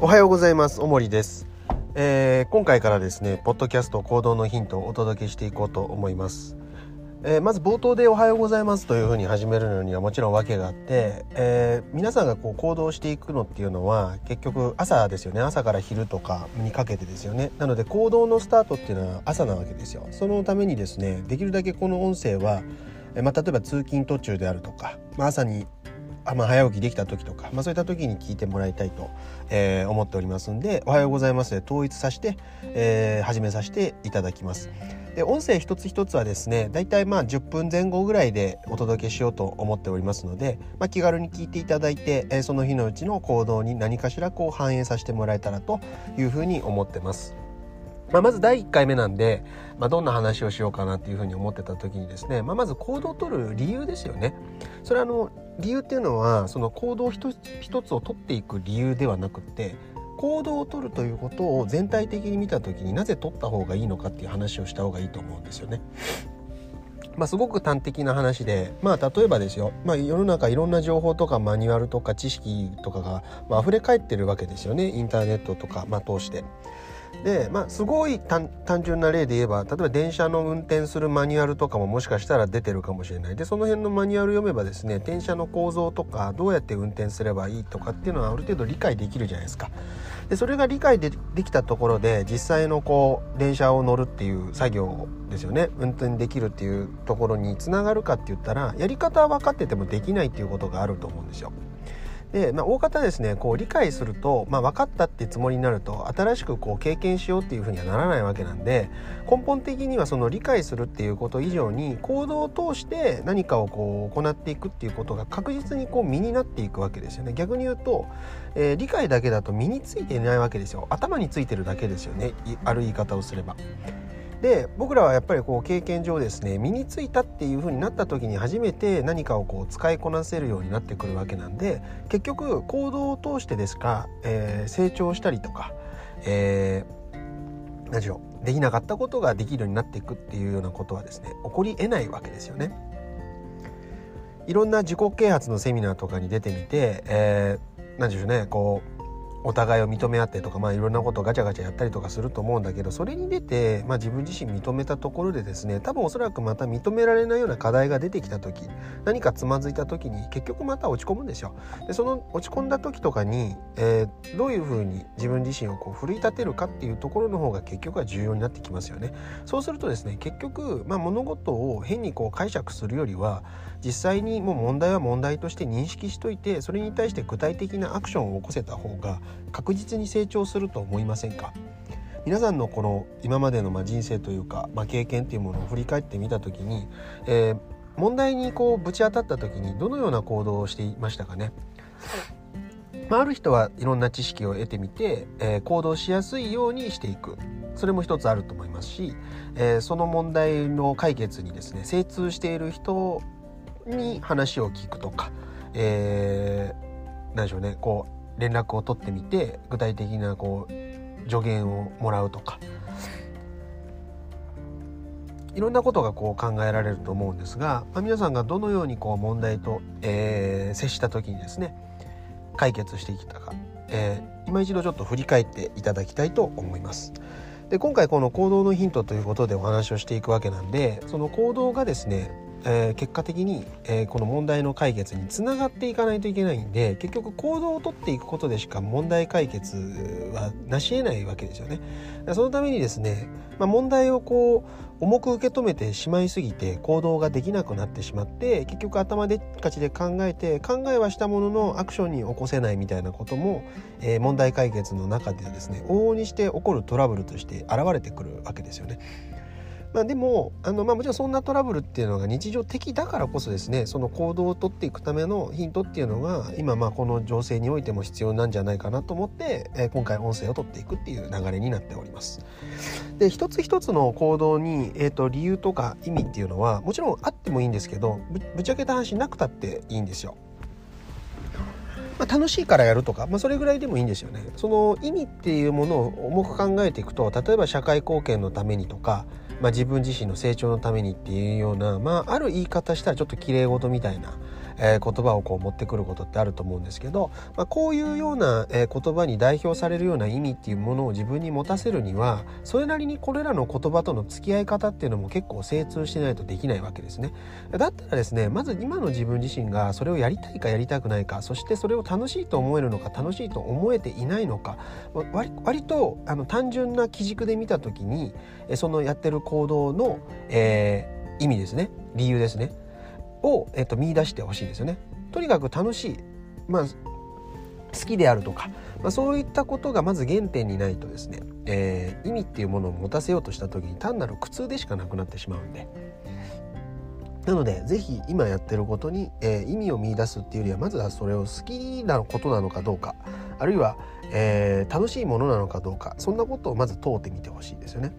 おはようございます。おもりです、えー今回からですね、ポッドキャスト行動のヒントをお届けしていこうと思います。えーまず冒頭でおはようございますというふうに始めるのにはもちろん訳があって、えー皆さんがこう行動していくのっていうのは結局朝ですよね朝から昼とかにかけてですよねなので行動のスタートっていうのは朝なわけですよそのためにですねできるだけこの音声は、えーまあ、例えば通勤途中であるとか、まあ、朝にまあ、早起きできた時とか、まあ、そういった時に聞いてもらいたいと、えー思っておりますんで「おはようございます」で統一させて、えー始めさせていただきます。で音声一つ一つはですねだいたいまあ10分前後ぐらいでお届けしようと思っておりますので、まあ、気軽に聞いていただいて、えーその日のうちの行動に何かしらこう反映させてもらえたらというふうに思ってます。まあ、まず第1回目なんで、まあ、どんな話をしようかなっていうふうに思ってた時にですね、まあ、まず行動を取る理由ですよね。それはあの理由っていうのはその行動一つ一つを取っていく理由ではなくて行動を取るということを全体的に見た時になぜ取った方がいいのかっていう話をした方がいいと思うんですよね。まあ、すごく端的な話で、まあ、例えばですよ、まあ、世の中いろんな情報とかマニュアルとか知識とかが、まあ、溢れ返ってるわけですよねインターネットとか、まあ、通して。でまあすごい単単純な例で言えば例えば電車の運転するマニュアルとかももしかしたら出てるかもしれないでその辺のマニュアル読めばですね電車の構造とかどうやって運転すればいいとかっていうのはある程度理解できるじゃないですか。でそれが理解でできたところで実際のこう電車を乗るっていう作業ですよね運転できるっていうところにつながるかって言ったらやり方は分かっててもできないっていうことがあると思うんですよ。で、まあ、大方ですねこう理解すると、まあ、分かったってつもりになると新しくこう経験しようっていうふうにはならないわけなんで根本的にはその理解するっていうこと以上に行動を通して何かをこう行っていくっていうことが確実にこう身になっていくわけですよね。逆に言うと、えー理解だけだと身についていないわけですよ。頭についてるだけですよね。ある言い方をすれば。で僕らはやっぱりこう経験上ですね身についたっていう風になった時に初めて何かをこう使いこなせるようになってくるわけなんで結局行動を通してですか、えー成長したりとか、えー何でしょうできなかったことができるようになっていくっていうようなことはですね起こり得ないわけですよね。いろんな自己啓発のセミナーとかに出てみて、えー、なんでしょうねこうお互いを認め合ってとか、まあ、いろんなことをガチャガチャやったりとかすると思うんだけどそれに出て、まあ、自分自身認めたところでですね多分おそらくまた認められないような課題が出てきた時何かつまずいた時に結局また落ち込むんですよ。でその落ち込んだ時とかに、えーどういうふうに自分自身をこう奮い立てるかっていうところの方が結局は重要になってきますよね。そうするとですね結局、まあ、物事を変にこう解釈するよりは実際にもう問題は問題として認識しといてそれに対して具体的なアクションを起こせた方が確実に成長すると思いませんか？皆さんのこの今までのまあ人生というか、まあ、経験っていうものを振り返ってみた時に、えー問題にこうぶち当たった時にどのような行動をしていましたかね？まあ、ある人はいろんな知識を得てみて、えー行動しやすいようにしていく。それも一つあると思いますし、えーその問題の解決にですね精通している人に話を聞くとか、えー、何でしょうねこう連絡を取ってみて具体的なこう助言をもらうとかいろんなことがこう考えられると思うんですが、まあ、皆さんがどのようにこう問題と、えー接した時にですね解決してきたか、えー今一度ちょっと振り返っていただきたいと思います。で今回この行動のヒントということでお話をしていくわけなんでその行動がですね、えー結果的に、えーこの問題の解決につながっていかないといけないんで結局行動をとっていくことでしか問題解決はなし得ないわけですよね。そのためにですね、まあ、問題をこう重く受け止めてしまいすぎて行動ができなくなってしまって結局頭でっかちで考えて考えはしたもののアクションに起こせないみたいなことも、えー問題解決の中でですね往々にして起こるトラブルとして現れてくるわけですよね。まあ、でもあの、まあ、もちろんそんなトラブルっていうのが日常的だからこそですねその行動をとっていくためのヒントっていうのが今まあこの情勢においても必要なんじゃないかなと思って、えー今回音声を取っていくっていう流れになっております。で一つ一つの行動に、えー、と理由とか意味っていうのはもちろんあってもいいんですけどぶぶっちゃけた話なくたっていいんですよ。まあ、楽しいからやるとか、まあ、それぐらいでもいいんですよね。その意味っていうものを重く考えていくと例えば社会貢献のためにとか、まあ、自分自身の成長のためにっていうような、まあ、ある言い方したらちょっときれい事みたいな、えー、言葉をこう持ってくることってあると思うんですけど、まあ、こういうような、えー、言葉に代表されるような意味っていうものを自分に持たせるにはそれなりにこれらの言葉との付き合い方っていうのも結構精通しないとできないわけですね。だったらですねまず今の自分自身がそれをやりたいかやりたくないかそしてそれを楽しいと思えるのか楽しいと思えていないのか割割とあの単純な基軸で見た時にそのやってる行動の、えー、意味ですね理由ですねを、えーと、見出してほしいですよね。とにかく楽しい、まあ、好きであるとか、まあ、そういったことがまず原点にないとですね、えー、意味っていうものを持たせようとした時に単なる苦痛でしかなくなってしまうんで。なので是非今やってることに、えー、意味を見いだすっていうよりはまずはそれを好きなことなのかどうかあるいは、えー、楽しいものなのかどうかそんなことをまず問うてみてほしいですよね。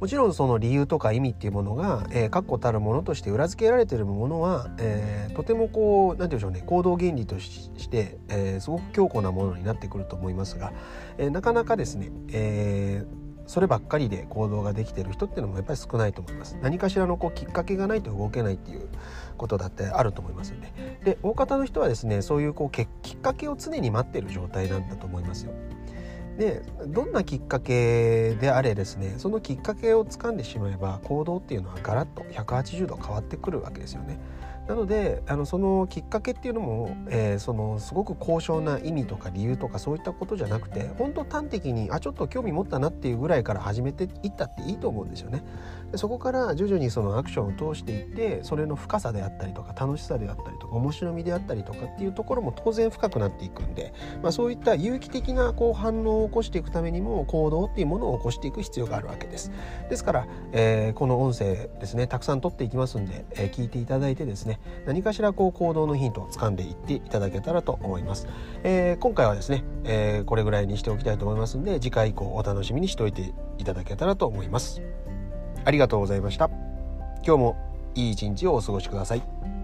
もちろんその理由とか意味っていうものが、えー、確固たるものとして裏付けられているものは、えー、とてもこう何て言うんでしょうね行動原理として、えー、すごく強固なものになってくると思いますが、えー、なかなかですね、えーそればっかりで行動ができてる人っていうのもやっぱり少ないと思います。何かしらのこうきっかけがないと動けないっていうことだってあると思いますよね。で大方の人はですねそういうこうきっかけを常に待ってる状態なんだと思いますよ。でどんなきっかけであれですねそのきっかけをつかんでしまえば行動っていうのはガラッと180度変わってくるわけですよね。なのであのそのきっかけっていうのも、えー、そのすごく高尚な意味とか理由とかそういったことじゃなくて本当端的にあちょっと興味持ったなっていうぐらいから始めていったっていいと思うんですよね。でそこから徐々にそのアクションを通していってそれの深さであったりとか楽しさであったりとか面白みであったりとかっていうところも当然深くなっていくんで、まあ、そういった有機的なこう反応を起こしていくためにも行動っていうものを起こしていく必要があるわけです。ですから、えー、この音声ですねたくさん取っていきますんで、えー、聞いていただいてですね何かしらこう行動のヒントをつかんでいっていただけたらと思います。えー、今回はですね、えこれぐらいにしておきたいと思いますんで次回以降お楽しみにしておいていただけたらと思います。ありがとうございました。今日もいい一日をお過ごしください。